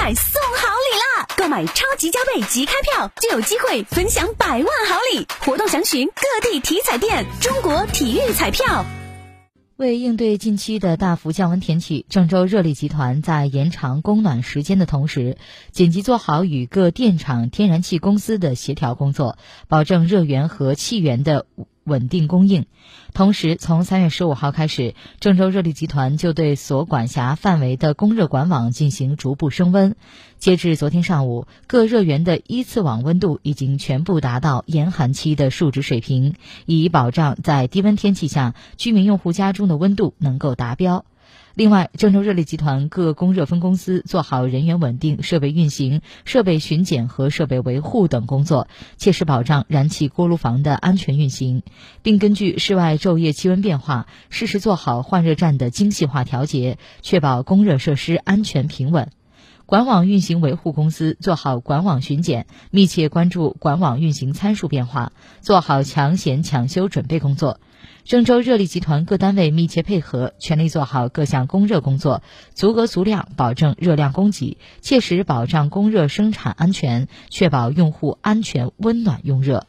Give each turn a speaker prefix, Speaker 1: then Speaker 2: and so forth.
Speaker 1: 彩送好礼啦！购买超级加倍即开票就有机会分享百万好礼，活动详询各地体彩店。中国体育彩票。
Speaker 2: 为应对近期的大幅降温天气，郑州热力集团在延长供暖时间的同时，紧急做好与各电厂、天然气公司的协调工作，保证热源和气源的。稳定供应，同时从三月十五号开始，郑州热力集团就对所管辖范围的供热管网进行逐步升温。截至昨天上午，各热源的一次网温度已经全部达到严寒期的数值水平，以保障在低温天气下居民用户家中的温度能够达标。另外，郑州热力集团各供热分公司做好人员稳定、设备运行、设备巡检和设备维护等工作，切实保障燃气锅炉房的安全运行，并根据室外昼夜气温变化，适时做好换热站的精细化调节，确保供热设施安全平稳。管网运行维护公司做好管网巡检，密切关注管网运行参数变化，做好抢险抢修准备工作。郑州热力集团各单位密切配合，全力做好各项供热工作，足额足量保证热量供给，切实保障供热生产安全，确保用户安全温暖用热。